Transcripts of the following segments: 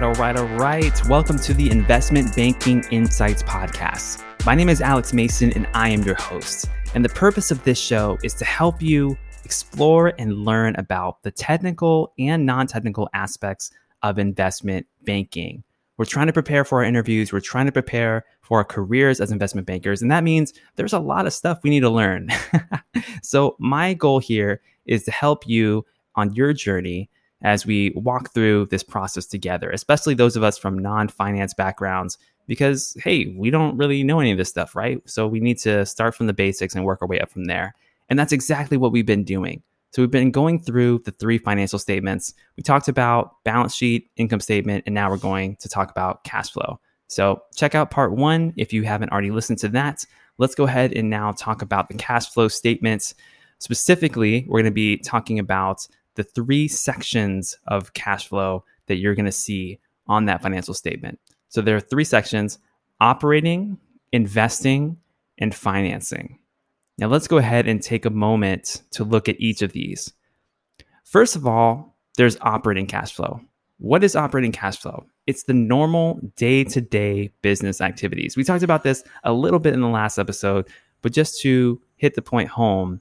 right, all right, all right, all right, all right. Welcome to the Investment Banking Insights Podcast. My name is Alex Mason and I am your host. And the purpose of this show is to help you explore and learn about the technical and non technical aspects of investment banking. We're trying to prepare for our interviews, we're trying to prepare for our careers as investment bankers. And that means there's a lot of stuff we need to learn. so, my goal here is to help you on your journey as we walk through this process together, especially those of us from non finance backgrounds, because, hey, we don't really know any of this stuff, right? So we need to start from the basics and work our way up from there. And that's exactly what we've been doing. So we've been going through the three financial statements. We talked about balance sheet, income statement, and now we're going to talk about cash flow. So check out part one if you haven't already listened to that. Let's go ahead and now talk about the cash flow statements. Specifically, we're going to be talking about the three sections of cash flow that you're going to see on that financial statement. So there are three sections operating, investing, and financing. Now let's go ahead and take a moment to look at each of these. First of all, there's operating cash flow. What is operating cash flow? It's the normal day to day business activities. We talked about this a little bit in the last episode, but just to hit the point home,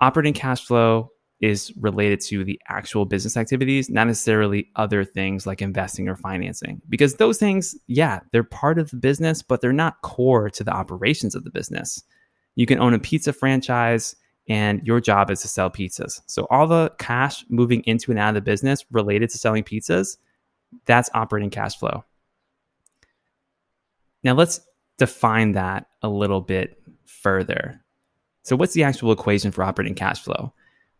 operating cash flow is related to the actual business activities, not necessarily other things like investing or financing. Because those things, yeah, they're part of the business, but they're not core to the operations of the business. You can own a pizza franchise and your job is to sell pizzas. So all the cash moving into and out of the business related to selling pizzas, that's operating cash flow. Now let's define that a little bit further. So what's the actual equation for operating cash flow?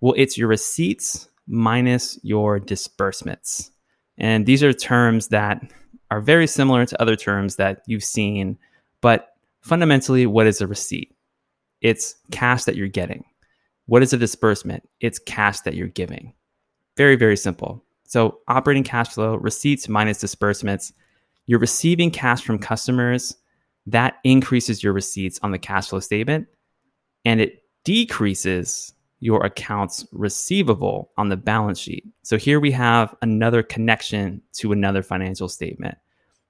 Well, it's your receipts minus your disbursements. And these are terms that are very similar to other terms that you've seen, but fundamentally, what is a receipt? It's cash that you're getting. What is a disbursement? It's cash that you're giving. Very, very simple. So, operating cash flow, receipts minus disbursements. You're receiving cash from customers. That increases your receipts on the cash flow statement and it decreases your accounts receivable on the balance sheet. So here we have another connection to another financial statement.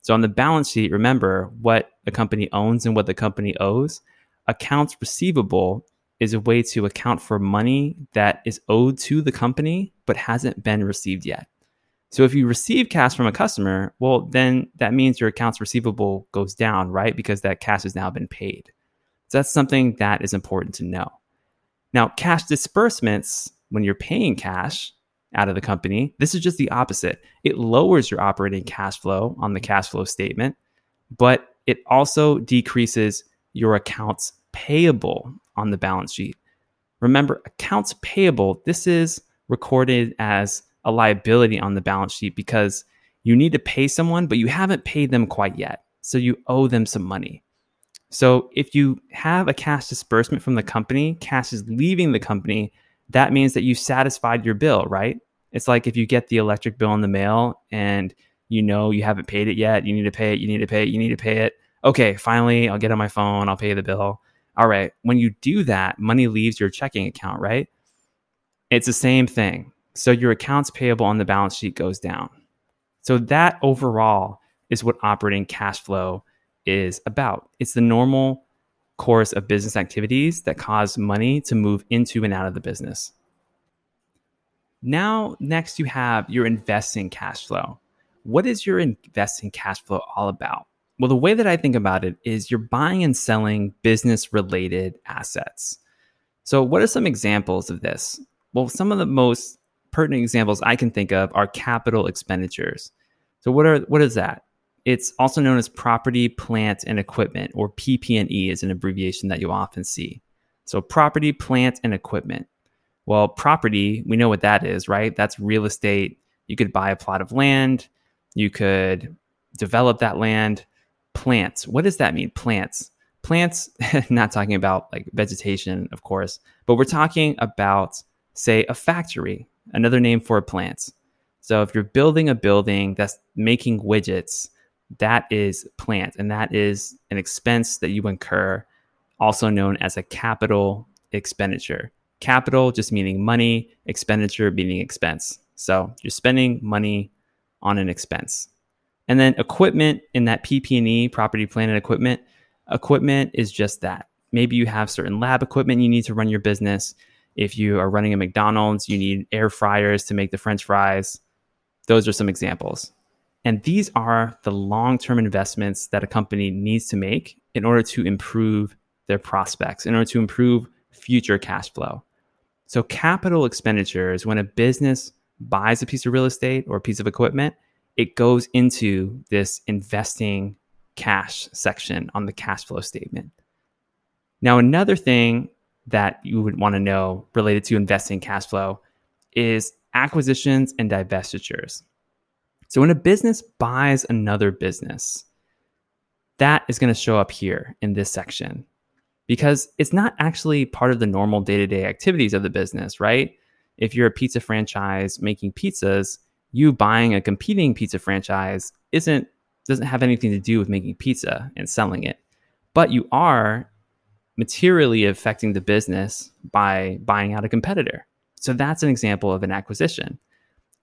So on the balance sheet, remember what a company owns and what the company owes. Accounts receivable is a way to account for money that is owed to the company but hasn't been received yet. So if you receive cash from a customer, well, then that means your accounts receivable goes down, right? Because that cash has now been paid. So that's something that is important to know. Now, cash disbursements, when you're paying cash out of the company, this is just the opposite. It lowers your operating cash flow on the cash flow statement, but it also decreases your accounts payable on the balance sheet. Remember, accounts payable, this is recorded as a liability on the balance sheet because you need to pay someone, but you haven't paid them quite yet. So you owe them some money. So if you have a cash disbursement from the company, cash is leaving the company, that means that you satisfied your bill, right? It's like if you get the electric bill in the mail and you know you haven't paid it yet, you need to pay it, you need to pay it, you need to pay it. Okay, finally, I'll get on my phone, I'll pay the bill. All right, when you do that, money leaves your checking account, right? It's the same thing. So your accounts payable on the balance sheet goes down. So that overall is what operating cash flow is about. It's the normal course of business activities that cause money to move into and out of the business. Now, next, you have your investing cash flow. What is your investing cash flow all about? Well, the way that I think about it is you're buying and selling business related assets. So, what are some examples of this? Well, some of the most pertinent examples I can think of are capital expenditures. So, what are what is that? It's also known as property, plant, and equipment, or PP&E is an abbreviation that you'll often see. So property, plant, and equipment. Well, property, we know what that is, right? That's real estate. You could buy a plot of land, you could develop that land. Plants, what does that mean? Plants. Plants, not talking about like vegetation, of course, but we're talking about, say, a factory, another name for a plants. So if you're building a building that's making widgets, that is plant and that is an expense that you incur also known as a capital expenditure capital just meaning money expenditure meaning expense so you're spending money on an expense. And then equipment in that PP&E, property, plant and equipment, equipment is just that. Maybe you have certain lab equipment you need to run your business. If you are running a McDonald's, you need air fryers to make the french fries. Those are some examples. And these are the long term investments that a company needs to make in order to improve their prospects, in order to improve future cash flow. So, capital expenditures, when a business buys a piece of real estate or a piece of equipment, it goes into this investing cash section on the cash flow statement. Now, another thing that you would want to know related to investing cash flow is acquisitions and divestitures. So, when a business buys another business, that is going to show up here in this section because it's not actually part of the normal day to day activities of the business, right? If you're a pizza franchise making pizzas, you buying a competing pizza franchise isn't doesn't have anything to do with making pizza and selling it. But you are materially affecting the business by buying out a competitor. So that's an example of an acquisition.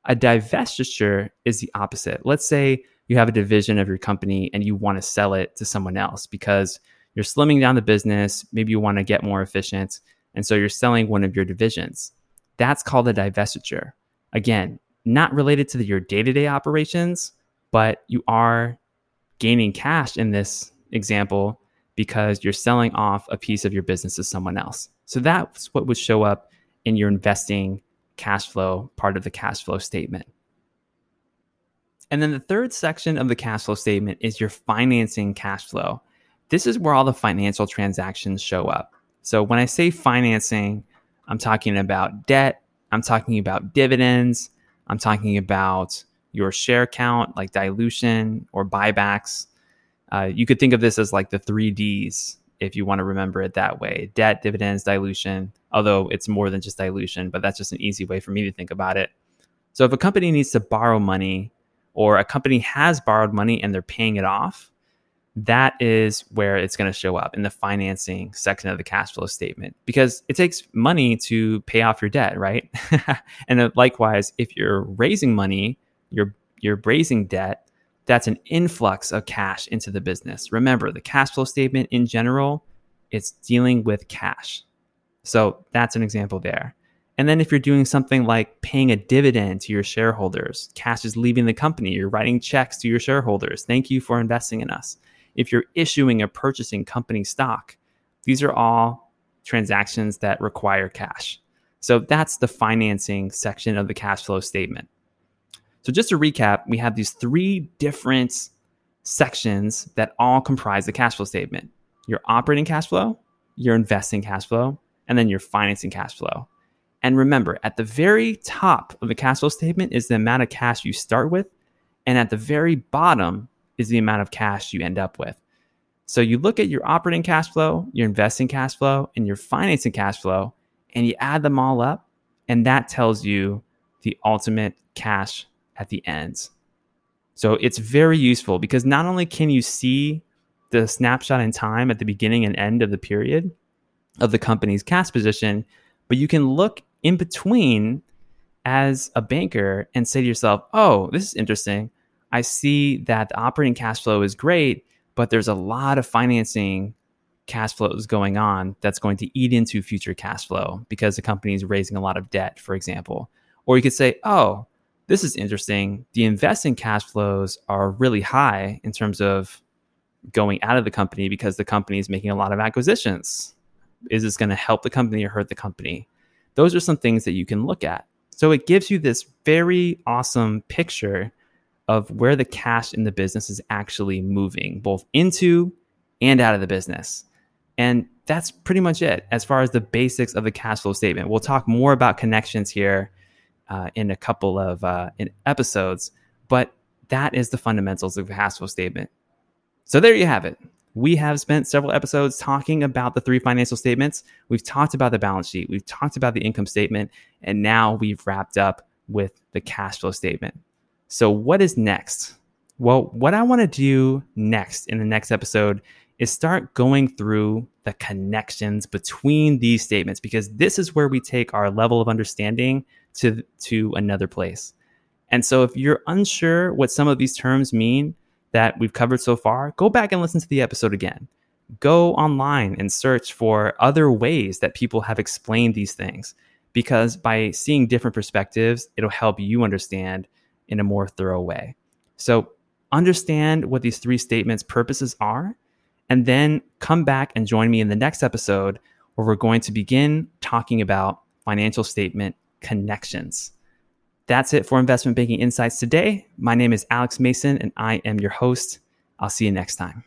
A divestiture is the opposite. Let's say you have a division of your company and you want to sell it to someone else because you're slimming down the business, maybe you want to get more efficient, and so you're selling one of your divisions. That's called a divestiture. Again, not related to the, your day-to-day operations, but you are gaining cash in this example because you're selling off a piece of your business to someone else. So that's what would show up in your investing cash flow part of the cash flow statement. And then the third section of the cash flow statement is your financing cash flow. This is where all the financial transactions show up. So when I say financing, I'm talking about debt, I'm talking about dividends, I'm talking about your share count, like dilution or buybacks. Uh, you could think of this as like the three Ds if you want to remember it that way debt, dividends, dilution, although it's more than just dilution, but that's just an easy way for me to think about it. So if a company needs to borrow money or a company has borrowed money and they're paying it off, that is where it's going to show up in the financing section of the cash flow statement because it takes money to pay off your debt, right? and likewise, if you're raising money, you're you're raising debt, that's an influx of cash into the business. Remember, the cash flow statement in general, it's dealing with cash. So that's an example there. And then if you're doing something like paying a dividend to your shareholders, cash is leaving the company, you're writing checks to your shareholders. Thank you for investing in us if you're issuing or purchasing company stock, these are all transactions that require cash. So that's the financing section of the cash flow statement. So just to recap, we have these three different sections that all comprise the cash flow statement your operating cash flow, your investing cash flow, and then your financing cash flow. And remember, at the very top of the cash flow statement is the amount of cash you start with. And at the very bottom is the amount of cash you end up with. So you look at your operating cash flow, your investing cash flow, and your financing cash flow, and you add them all up, and that tells you the ultimate cash at the end. So it's very useful because not only can you see the snapshot in time at the beginning and end of the period of the company's cash position, but you can look in between as a banker and say to yourself, oh, this is interesting. I see that the operating cash flow is great, but there's a lot of financing cash flows going on that's going to eat into future cash flow because the company is raising a lot of debt, for example. Or you could say, oh, this is interesting. The investing cash flows are really high in terms of going out of the company because the company is making a lot of acquisitions. Is this going to help the company or hurt the company? Those are some things that you can look at. So it gives you this very awesome picture of where the cash in the business is actually moving, both into and out of the business. And that's pretty much it as far as the basics of the cash flow statement. We'll talk more about connections here uh, in a couple of uh, episodes, but that is the fundamentals of cash flow statement. So there you have it. We have spent several episodes talking about the three financial statements. We've talked about the balance sheet, we've talked about the income statement, and now we've wrapped up with the cash flow statement. So, what is next? Well, what I want to do next in the next episode is start going through the connections between these statements because this is where we take our level of understanding to, to another place. And so if you're unsure what some of these terms mean that we've covered so far, go back and listen to the episode again. Go online and search for other ways that people have explained these things because by seeing different perspectives, it'll help you understand in a more thorough way. So understand what these three statements' purposes are, and then come back and join me in the next episode where we're going to begin talking about financial statement connections. That's it for Investment Banking Insights today. My name is Alex Mason, and I am your host. I'll see you next time.